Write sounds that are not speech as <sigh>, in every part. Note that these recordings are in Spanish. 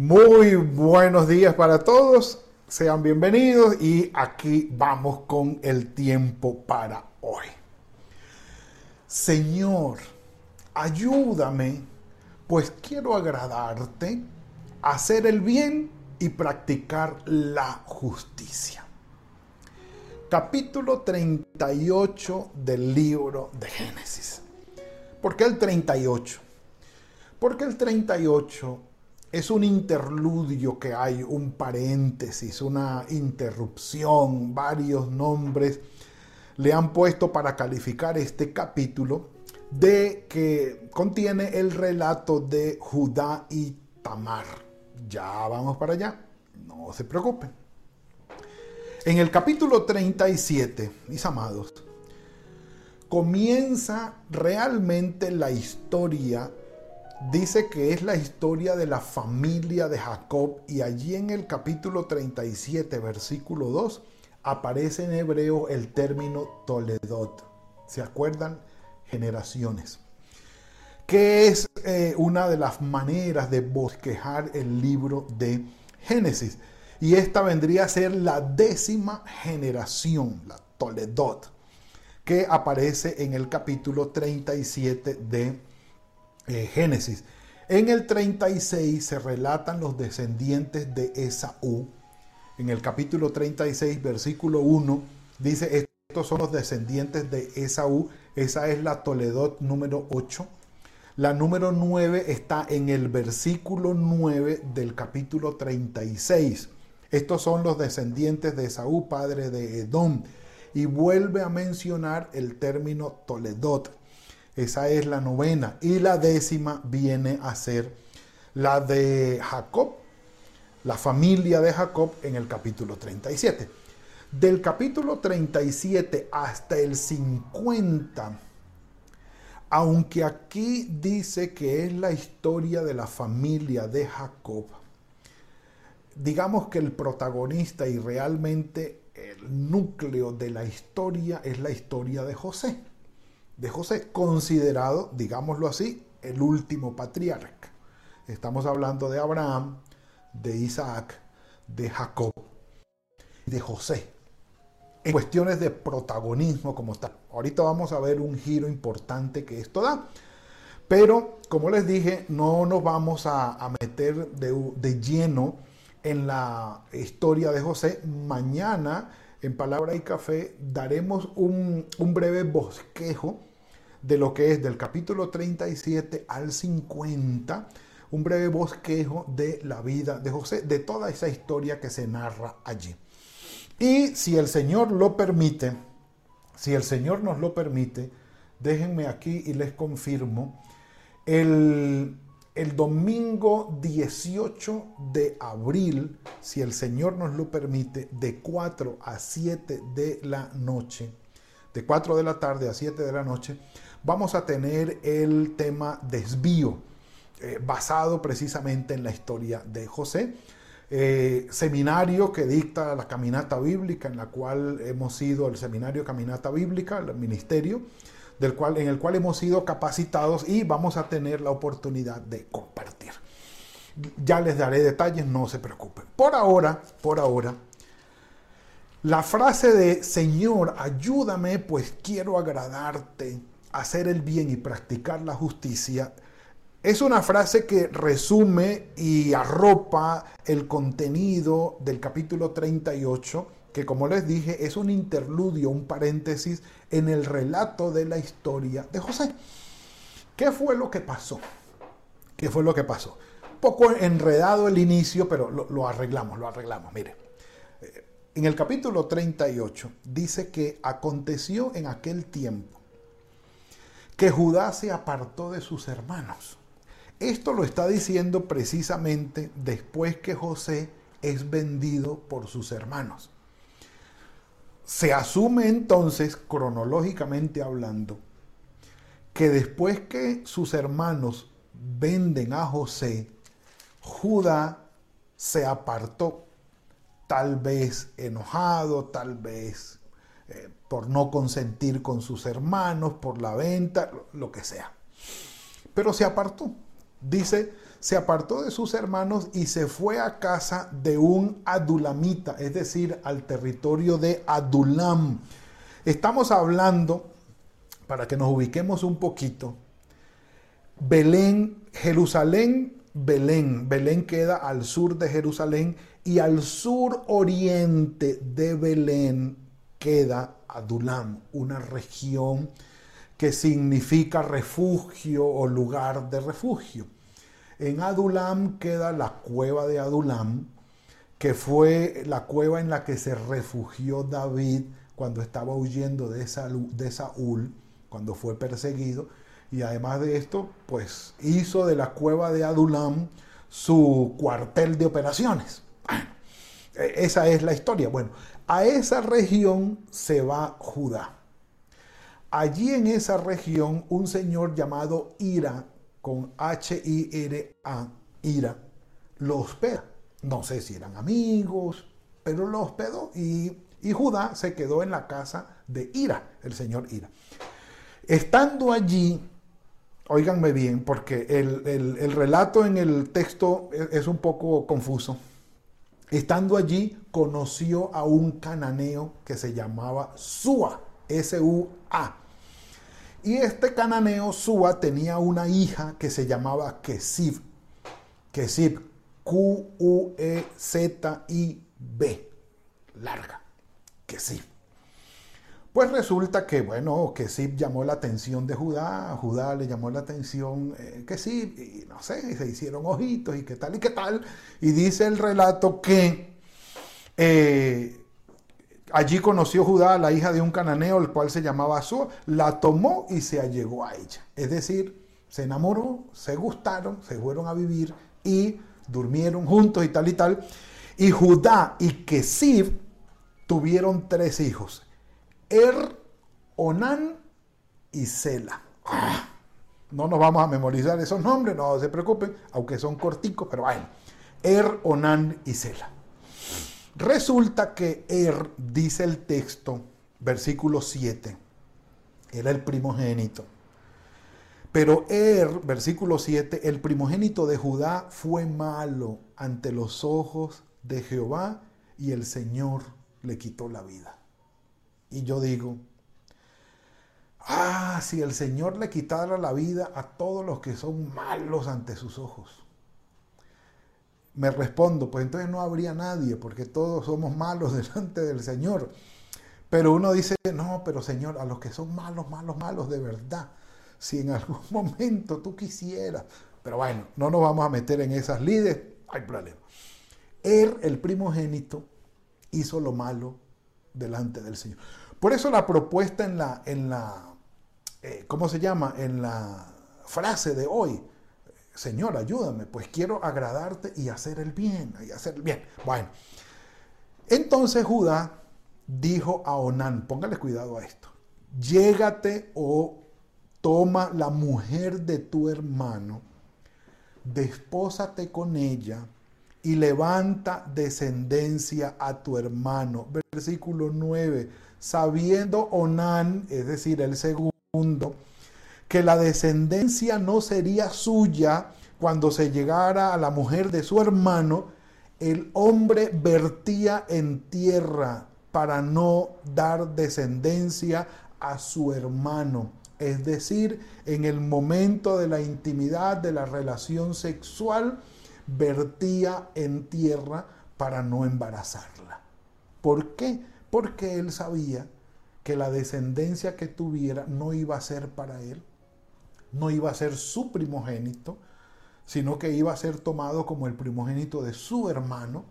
Muy buenos días para todos, sean bienvenidos y aquí vamos con el tiempo para hoy. Señor, ayúdame, pues quiero agradarte, hacer el bien y practicar la justicia. Capítulo 38 del libro de Génesis. ¿Por qué el 38? Porque el 38 es un interludio que hay, un paréntesis, una interrupción, varios nombres le han puesto para calificar este capítulo de que contiene el relato de Judá y Tamar. Ya vamos para allá, no se preocupen. En el capítulo 37, mis amados, comienza realmente la historia dice que es la historia de la familia de Jacob y allí en el capítulo 37, versículo 2, aparece en hebreo el término Toledot. ¿Se acuerdan? Generaciones. Que es eh, una de las maneras de bosquejar el libro de Génesis. Y esta vendría a ser la décima generación, la Toledot, que aparece en el capítulo 37 de eh, Génesis. En el 36 se relatan los descendientes de Esaú. En el capítulo 36, versículo 1, dice, estos son los descendientes de Esaú. Esa es la Toledot número 8. La número 9 está en el versículo 9 del capítulo 36. Estos son los descendientes de Esaú, padre de Edom. Y vuelve a mencionar el término Toledot. Esa es la novena. Y la décima viene a ser la de Jacob, la familia de Jacob en el capítulo 37. Del capítulo 37 hasta el 50, aunque aquí dice que es la historia de la familia de Jacob, digamos que el protagonista y realmente el núcleo de la historia es la historia de José de José, considerado, digámoslo así, el último patriarca. Estamos hablando de Abraham, de Isaac, de Jacob, de José. En cuestiones de protagonismo como está. Ahorita vamos a ver un giro importante que esto da. Pero, como les dije, no nos vamos a, meter de, lleno en la historia de José. Mañana, en Palabra y Café, daremos un, un breve bosquejo de lo que es del capítulo 37 al 50, un breve bosquejo de la vida de José, de toda esa historia que se narra allí. Y si el Señor lo permite, si el Señor nos lo permite, déjenme aquí y les confirmo, el, el domingo 18 de abril, si el Señor nos lo permite, de 4 a 7 de la noche, de 4 de la tarde a 7 de la noche, vamos a tener el tema desvío, eh, basado precisamente en la historia de José. Eh, seminario que dicta la caminata bíblica, en la cual hemos sido el seminario Caminata Bíblica, el ministerio, del cual, en el cual hemos sido capacitados y vamos a tener la oportunidad de compartir. Ya les daré detalles, no se preocupen. Por ahora, por ahora, la frase de Señor, ayúdame, pues quiero agradarte, hacer el bien y practicar la justicia es una frase que resume y arropa el contenido del capítulo 38, que como les dije es un interludio, un paréntesis en el relato de la historia de José. ¿Qué fue lo que pasó? ¿Qué fue lo que pasó? Poco enredado el inicio, pero lo, lo arreglamos, lo arreglamos. Mire, eh, en el capítulo 38 dice que aconteció en aquel tiempo que Judá se apartó de sus hermanos Esto lo está diciendo precisamente después que José es vendido por sus hermanos. Se asume entonces, cronológicamente hablando, que después que sus hermanos venden a José, Judá se apartó, tal vez enojado, tal vez eh, por no consentir con sus hermanos, por la venta, lo que sea. Pero se apartó. Dice, se apartó de sus hermanos y se fue a casa de un adulamita, es decir, al territorio de Adulam. Estamos hablando, para que nos ubiquemos un poquito, Belén, Jerusalén, Belén. Belén queda al sur de Jerusalén y al sur oriente de Belén queda Adulam, una región que significa refugio o lugar de refugio. En Adulam queda la cueva de Adulam, que fue la cueva en la que se refugió David cuando estaba huyendo de, Saúl, cuando fue perseguido. Y además de esto, pues hizo de la cueva de Adulam su cuartel de operaciones. E, esa es la historia. Bueno, a esa región se va Judá. Allí en esa región un señor llamado Ira, con H-I-R-A, Ira, lo hospeda. No sé si eran amigos, pero lo hospedó y, Judá se quedó en la casa de Ira, el señor Ira. Estando allí, óiganme bien, porque el, el, relato en el texto es un poco confuso. Estando allí, conoció a un cananeo que se llamaba Sua, S-U-A. Y este cananeo Sua tenía una hija que se llamaba Kesib. Kesib, Q-U-E-Z-I-B. Larga. Kesib. Pues resulta que, bueno, Kesib llamó la atención de Judá, Judá le llamó la atención eh, Kesib, y no sé, se hicieron ojitos y qué tal y qué tal. Y dice el relato que eh, Allí conoció Judá a la hija de un cananeo, el cual se llamaba Azúa, la tomó y se allegó a ella. Es decir, se enamoró, se gustaron, se fueron a vivir y durmieron juntos y tal y tal. Y Judá y Kesib tuvieron tres hijos, Er, Onán y Sela. Ah, no nos vamos a memorizar esos nombres, no se preocupen, aunque son corticos, pero bueno. Er, Onán y Sela. Resulta que Er, dice el texto, versículo 7, era el primogénito. Pero Er, versículo 7, el primogénito de Judá fue malo ante los ojos de Jehová y el Señor le quitó la vida. Y yo digo, ah, si el Señor le quitara la vida a todos los que son malos ante sus ojos me respondo, pues entonces no habría nadie, porque todos somos malos <laughs> delante del Señor. Pero uno dice, no, pero Señor, a los que son malos, malos, malos de verdad, si en algún <laughs> momento tú quisieras, pero bueno, no nos vamos a meter en esas lides, hay problema. Él, el primogénito, hizo lo malo delante del Señor. Por eso la propuesta en la, en la eh, ¿cómo se llama? En la frase de hoy, Señor, ayúdame, pues quiero agradarte y hacer el bien, y hacer el bien. Bueno, entonces Judá dijo a Onán, póngale cuidado a esto, llégate o toma la mujer de tu hermano, despósate con ella y levanta descendencia a tu hermano. Versículo 9, sabiendo Onán, es decir, el segundo, que la descendencia no sería suya cuando se llegara a la mujer de su hermano, el hombre vertía en tierra para no dar descendencia a su hermano. Es decir, en el momento de la intimidad de la relación sexual, vertía en tierra para no embarazarla. ¿Por qué? Porque él sabía que la descendencia que tuviera no iba a ser para él, no iba a ser su primogénito, sino que iba a ser tomado como el primogénito de su hermano.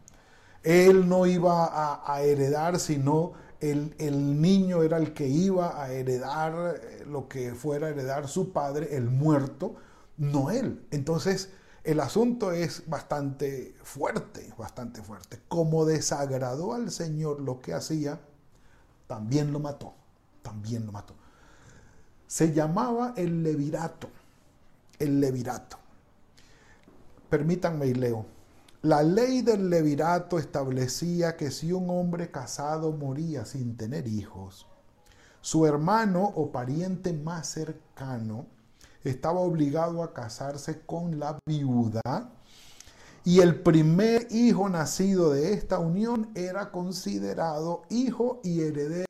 Él no iba a, heredar, sino el, el, niño era el que iba a heredar eh, lo que fuera a heredar su padre, el muerto, no él. Entonces, el asunto es bastante fuerte, bastante fuerte. Como desagradó al Señor lo que hacía, también lo mató, también lo mató. Se llamaba el levirato, el levirato. Permítanme y leo. La ley del levirato establecía que si un hombre casado moría sin tener hijos, su hermano o pariente más cercano estaba obligado a casarse con la viuda y el primer hijo nacido de esta unión era considerado hijo y heredero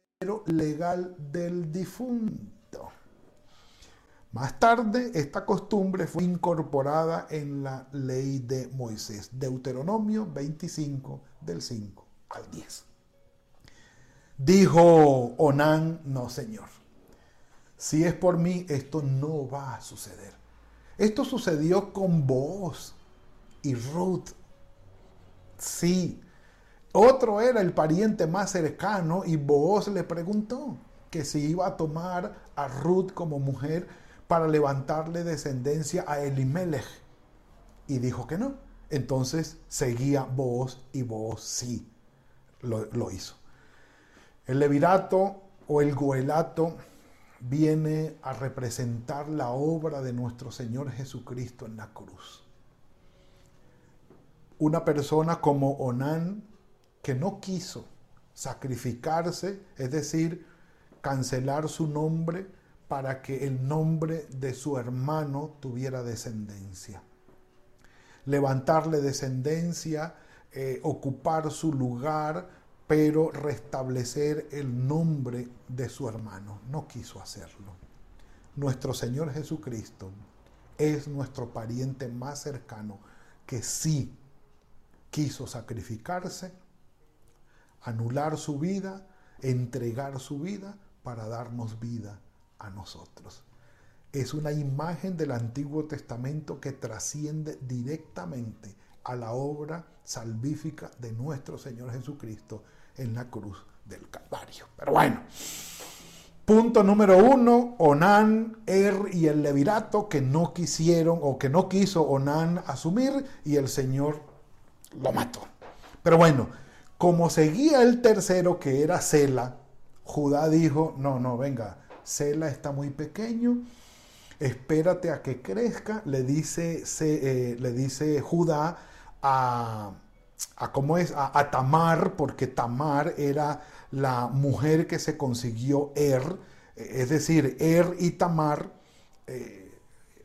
legal del difunto. Más tarde, esta costumbre fue incorporada en la ley de Moisés, Deuteronomio 25, del 5 al 10. Dijo Onán, no señor, si es por mí, esto no va a suceder. Esto sucedió con vos y Ruth. Sí. Otro era el pariente más cercano y Booz le preguntó que si iba a tomar a Ruth como mujer para levantarle descendencia a Elimelech. Y dijo que no. Entonces seguía Booz y Booz sí lo, lo hizo. El levirato o el goelato viene a representar la obra de nuestro Señor Jesucristo en la cruz. Una persona como Onán que no quiso sacrificarse, es decir, cancelar su nombre para que el nombre de su hermano tuviera descendencia. Levantarle descendencia, eh, ocupar su lugar, pero restablecer el nombre de su hermano. No quiso hacerlo. Nuestro Señor Jesucristo es nuestro pariente más cercano que sí quiso sacrificarse, anular su vida, entregar su vida para darnos vida a nosotros. Es una imagen del Antiguo Testamento que trasciende directamente a la obra salvífica de nuestro Señor Jesucristo en la cruz del Calvario. Pero bueno, punto número uno, Onán, Er y el Levirato que no quisieron o que no quiso Onán asumir y el Señor lo mató. Pero bueno, como seguía el tercero que era Sela, Judá dijo, no, no, venga, Sela está muy pequeño, espérate a que crezca, le dice, se, eh, le dice Judá a a cómo es, a, Tamar, porque Tamar era la mujer que se consiguió Er, es decir, Er y Tamar eh,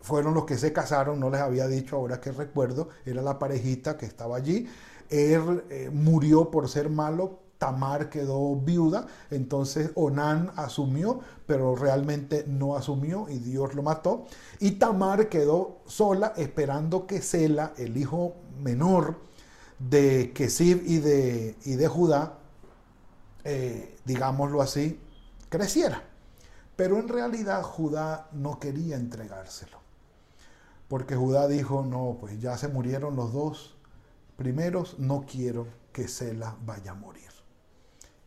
fueron los que se casaron, no les había dicho ahora que recuerdo, era la parejita que estaba allí. Er eh, murió por ser malo, Tamar quedó viuda, entonces Onán asumió, pero realmente no asumió y Dios lo mató. Y Tamar quedó sola esperando que Sela, el hijo menor, de Kesib y de, y de Judá, eh, digámoslo así, creciera. Pero en realidad Judá no quería entregárselo. Porque Judá dijo, no, pues ya se murieron los dos primeros, no quiero que Sela vaya a morir.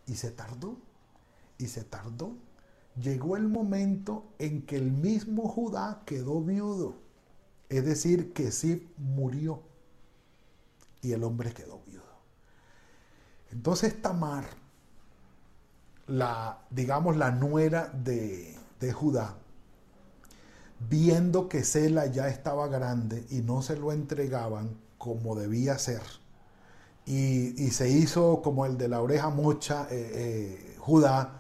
Y se tardó, y se tardó. Llegó el momento en que el mismo Judá quedó viudo. Es decir, que sí murió y el hombre quedó viudo. Entonces Tamar, la, digamos, la nuera de, de Judá, viendo que Sela ya estaba grande y no se lo entregaban como debía ser, y, se hizo como el de la oreja mocha eh, eh, Judá,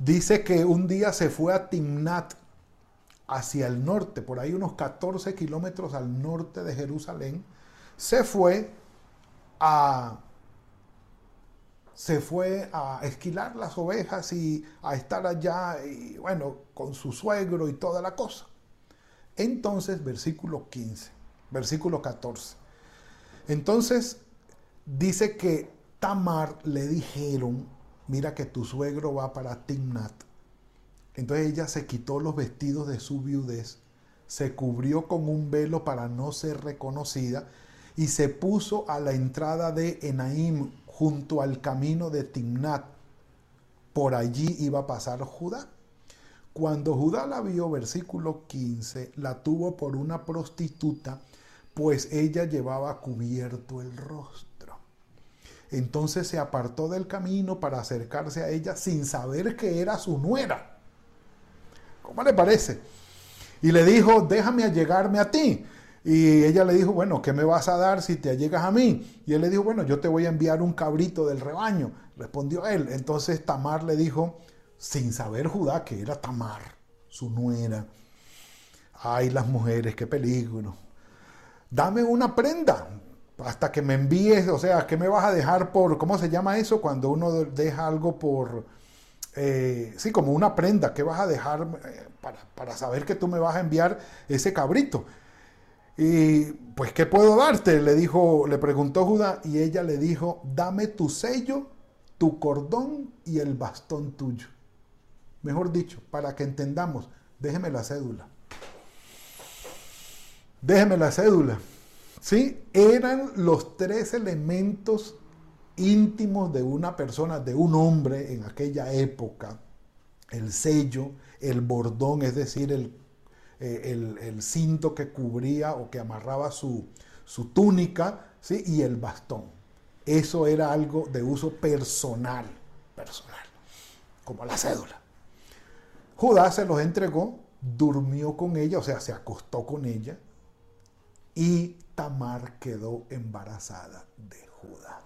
dice que un día se fue a Timnat, hacia el norte, por ahí unos 14 kilómetros al norte de Jerusalén, se fue se fue a esquilar las ovejas y a estar allá, y bueno, con su suegro y toda la cosa. Entonces, versículo 15, versículo 14. Entonces, dice que Tamar le dijeron, mira que tu suegro va para Timnat. Entonces ella se quitó los vestidos de su viudez, se cubrió con un velo para no ser reconocida y se puso a la entrada de Enaim junto al camino de Timnat. Por allí iba a pasar Judá. Cuando Judá la vio, versículo 15, la tuvo por una prostituta, pues ella llevaba cubierto el rostro. Entonces se apartó del camino para acercarse a ella sin saber que era su nuera. ¿Cómo le parece? Y le dijo, déjame allegarme a ti. Y ella le dijo, bueno, ¿qué me vas a dar si te allegas a mí? Y él le dijo, bueno, yo te voy a enviar un cabrito del rebaño. Respondió él. Entonces Tamar le dijo, sin saber Judá que era Tamar, su nuera. Ay, las mujeres, qué peligro. Dame una prenda hasta que me envíes, o sea, ¿qué me vas a dejar por, ¿cómo se llama eso? Cuando uno deja algo por, eh, sí, como una prenda, ¿qué vas a dejar eh, para, para saber que tú me vas a enviar ese cabrito? Y pues, ¿qué puedo darte? Le dijo, le preguntó Judá y ella le dijo, dame tu sello, tu cordón y el bastón tuyo. Mejor dicho, para que entendamos, déjeme la cédula. Déjeme la cédula. ¿Sí? Eran los tres elementos íntimos de una persona, de un hombre en aquella época. El sello, el bordón, es decir, el eh, el, cinto que cubría o que amarraba su, túnica, y el bastón. Eso era algo de uso personal, personal, como la cédula. Judá se los entregó, durmió con ella, o sea, se acostó con ella, y Tamar quedó embarazada de Judá.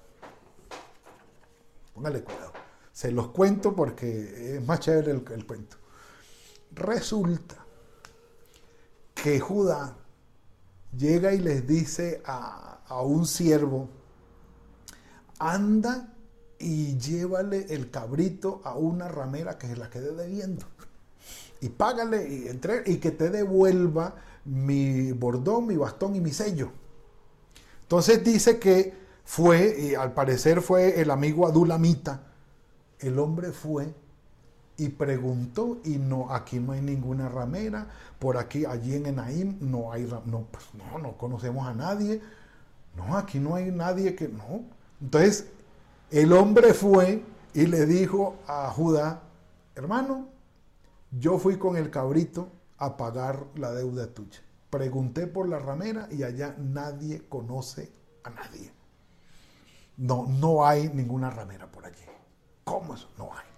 Póngale cuidado. Se los cuento porque es más chévere el cuento. Resulta que Judá llega y les dice a, un siervo, anda y llévale el cabrito a una ramera que se la quede debiendo. Y págale y, entre, y que te devuelva mi bordón, mi bastón y mi sello. Entonces dice que fue, y al parecer fue el amigo Adulamita, el hombre fue y preguntó y no, aquí no hay ninguna ramera, por aquí, allí en Enaim no hay, no, pues no, no conocemos a nadie, no, aquí no hay nadie que, no. Entonces, el hombre fue y le dijo a Judá, hermano, yo fui con el cabrito a pagar la deuda tuya. Pregunté por la ramera y allá nadie conoce a nadie. No, no hay ninguna ramera por allí. ¿Cómo eso? No hay.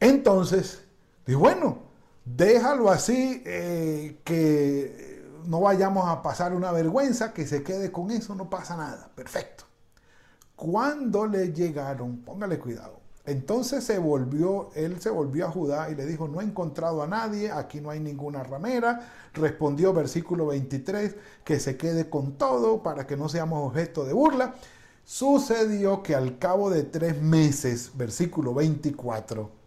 Entonces, dijo, bueno, déjalo así, eh, que no vayamos a pasar una vergüenza, que se quede con eso, no pasa nada. Perfecto. Cuando le llegaron, póngale cuidado. Entonces se volvió, él se volvió a Judá y le dijo, no he encontrado a nadie, aquí no hay ninguna ramera. Respondió versículo 23, que se quede con todo para que no seamos objeto de burla. Sucedió que al cabo de tres meses, versículo 24,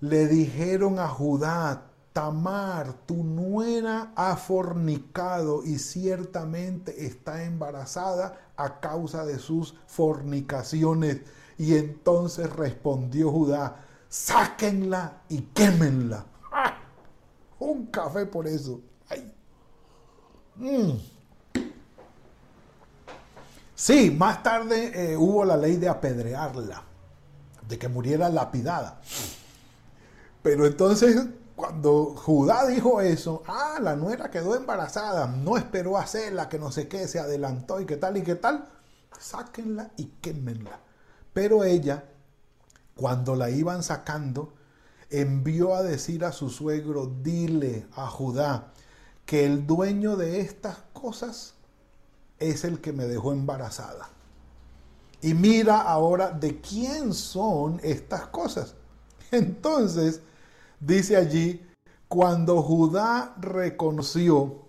le dijeron a Judá, Tamar, tu nuera ha fornicado y ciertamente está embarazada a causa de sus fornicaciones. Y entonces respondió Judá, sáquenla y quémenla. ¡Ah! Un café por eso. Mm. Sí, más tarde eh, hubo la ley de apedrearla, de que muriera lapidada. Pero entonces, cuando Judá dijo eso, ah, la nuera quedó embarazada, no esperó a hacerla, que no sé qué, se adelantó y qué tal y qué tal, sáquenla y quémenla. Pero ella, cuando la iban sacando, envió a decir a su suegro, dile a Judá que el dueño de estas cosas es el que me dejó embarazada. Y mira ahora de quién son estas cosas. <laughs> Entonces, Dice allí, cuando Judá reconoció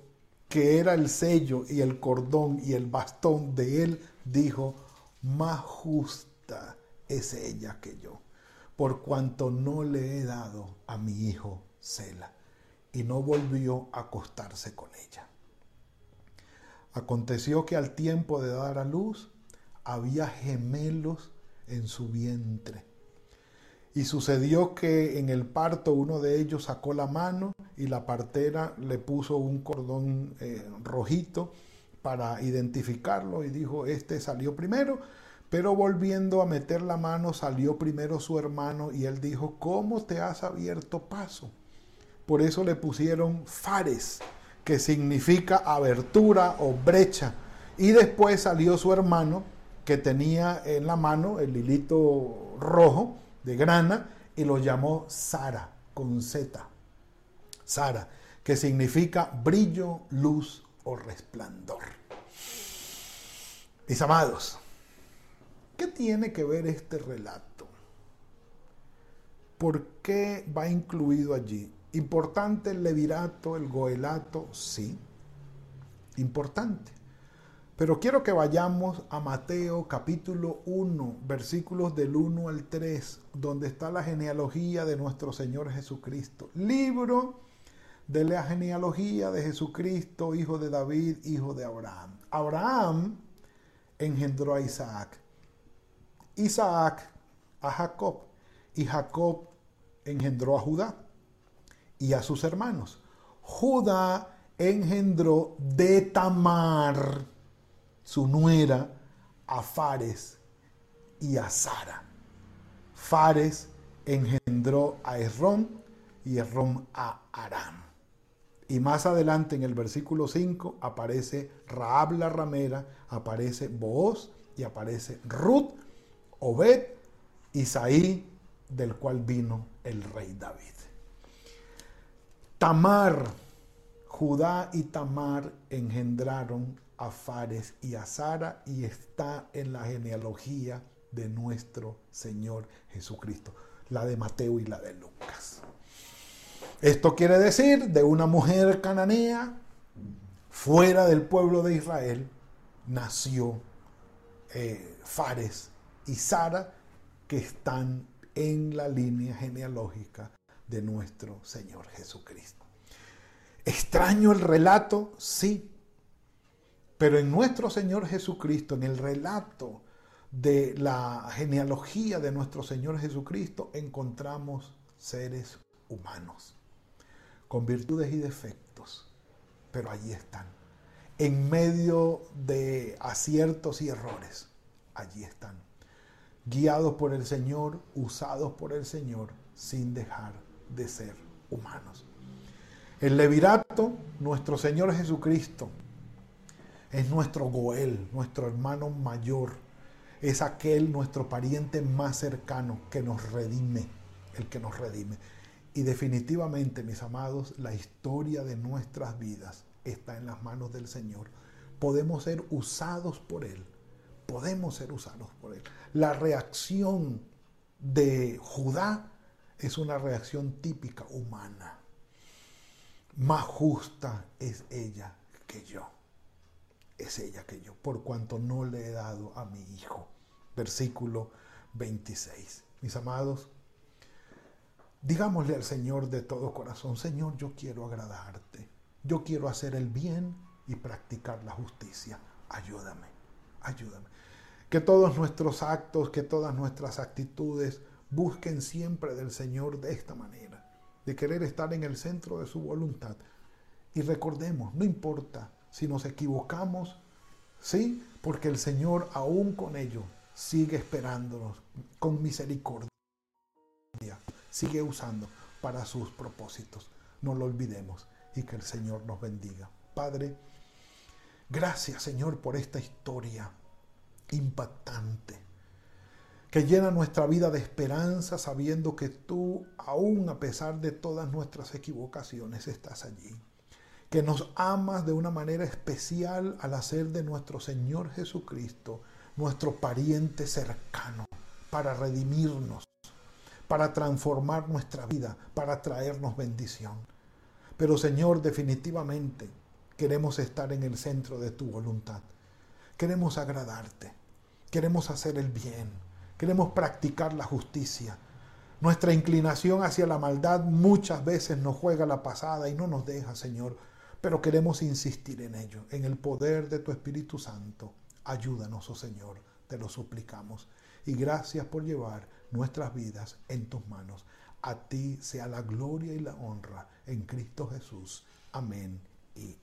que era el sello y el cordón y el bastón de él, dijo, más justa es ella que yo, por cuanto no le he dado a mi hijo Sela. Y no volvió a acostarse con ella. Aconteció que al tiempo de dar a luz, había gemelos en su vientre. Y sucedió que en el parto uno de ellos sacó la mano y la partera le puso un cordón eh, rojito para identificarlo y dijo, este salió primero, Pero volviendo a meter la mano salió primero su hermano y él dijo, ¿cómo te has abierto paso? Por eso le pusieron Fares, que significa abertura o brecha. Y después salió su hermano, que tenía en la mano el hilito rojo de grana, y lo llamó Sara, con Z. Sara, que significa brillo, luz o resplandor. Mis amados, ¿qué tiene que ver este relato? ¿Por qué va incluido allí? Importante el levirato, el goelato, sí, importante. Pero quiero que vayamos a Mateo capítulo 1, versículos del 1 al 3, donde está la genealogía de nuestro Señor Jesucristo. Libro de la genealogía de Jesucristo, hijo de David, hijo de Abraham. Abraham engendró a Isaac. Isaac a Jacob. Y Jacob engendró a Judá y a sus hermanos. Judá engendró de Tamar, su nuera, a Fares y a Sara. Fares engendró a Esrón y Esrón a Aram. Y más adelante en el versículo 5 aparece Raab la ramera, aparece Booz y aparece Ruth, Obed, Isaí, del cual vino el rey David. Tamar, Judá y Tamar engendraron Fares y a Sara y está en la genealogía de nuestro Señor Jesucristo, la de Mateo y la de Lucas. Esto quiere decir de una mujer cananea fuera del pueblo de Israel nació eh, Fares y Sara que están en la línea genealógica de nuestro Señor Jesucristo. ¿Extraño el relato? Sí. Pero en nuestro Señor Jesucristo, en el relato de la genealogía de nuestro Señor Jesucristo, encontramos seres humanos, con virtudes y defectos, pero allí están. En medio de aciertos y errores, allí están. Guiados por el Señor, usados por el Señor, sin dejar de ser humanos. El levirato, nuestro Señor Jesucristo, es nuestro Goel, nuestro hermano mayor, es aquel nuestro pariente más cercano que nos redime, el que nos redime. Y definitivamente, mis amados, la historia de nuestras vidas está en las manos del Señor. Podemos ser usados por Él. Podemos ser usados por Él. La reacción de Judá es una reacción típica humana. Más justa es ella que yo. Es ella que yo, por cuanto no le he dado a mi hijo. Versículo 26. Mis amados, digámosle al Señor de todo corazón, Señor, yo quiero agradarte. Yo quiero hacer el bien y practicar la justicia. Ayúdame, ayúdame. Que todos nuestros actos, que todas nuestras actitudes busquen siempre del Señor de esta manera, de querer estar en el centro de su voluntad. Y recordemos, no importa si nos equivocamos, sí, porque el Señor aún con ello sigue esperándonos con misericordia, sigue usando para sus propósitos. No lo olvidemos y que el Señor nos bendiga. Padre, gracias Señor por esta historia impactante que llena nuestra vida de esperanza sabiendo que tú, aún a pesar de todas nuestras equivocaciones, estás allí. Que nos amas de una manera especial al hacer de nuestro Señor Jesucristo nuestro pariente cercano para redimirnos, para transformar nuestra vida, para traernos bendición. Pero Señor, definitivamente queremos estar en el centro de tu voluntad. Queremos agradarte. Queremos hacer el bien Queremos practicar la justicia. Nuestra inclinación hacia la maldad muchas veces nos juega la pasada y no nos deja, Señor, pero queremos insistir en ello, en el poder de tu Espíritu Santo. Ayúdanos, oh Señor, te lo suplicamos. Y gracias por llevar nuestras vidas en tus manos. A ti sea la gloria y la honra en Cristo Jesús. Amén y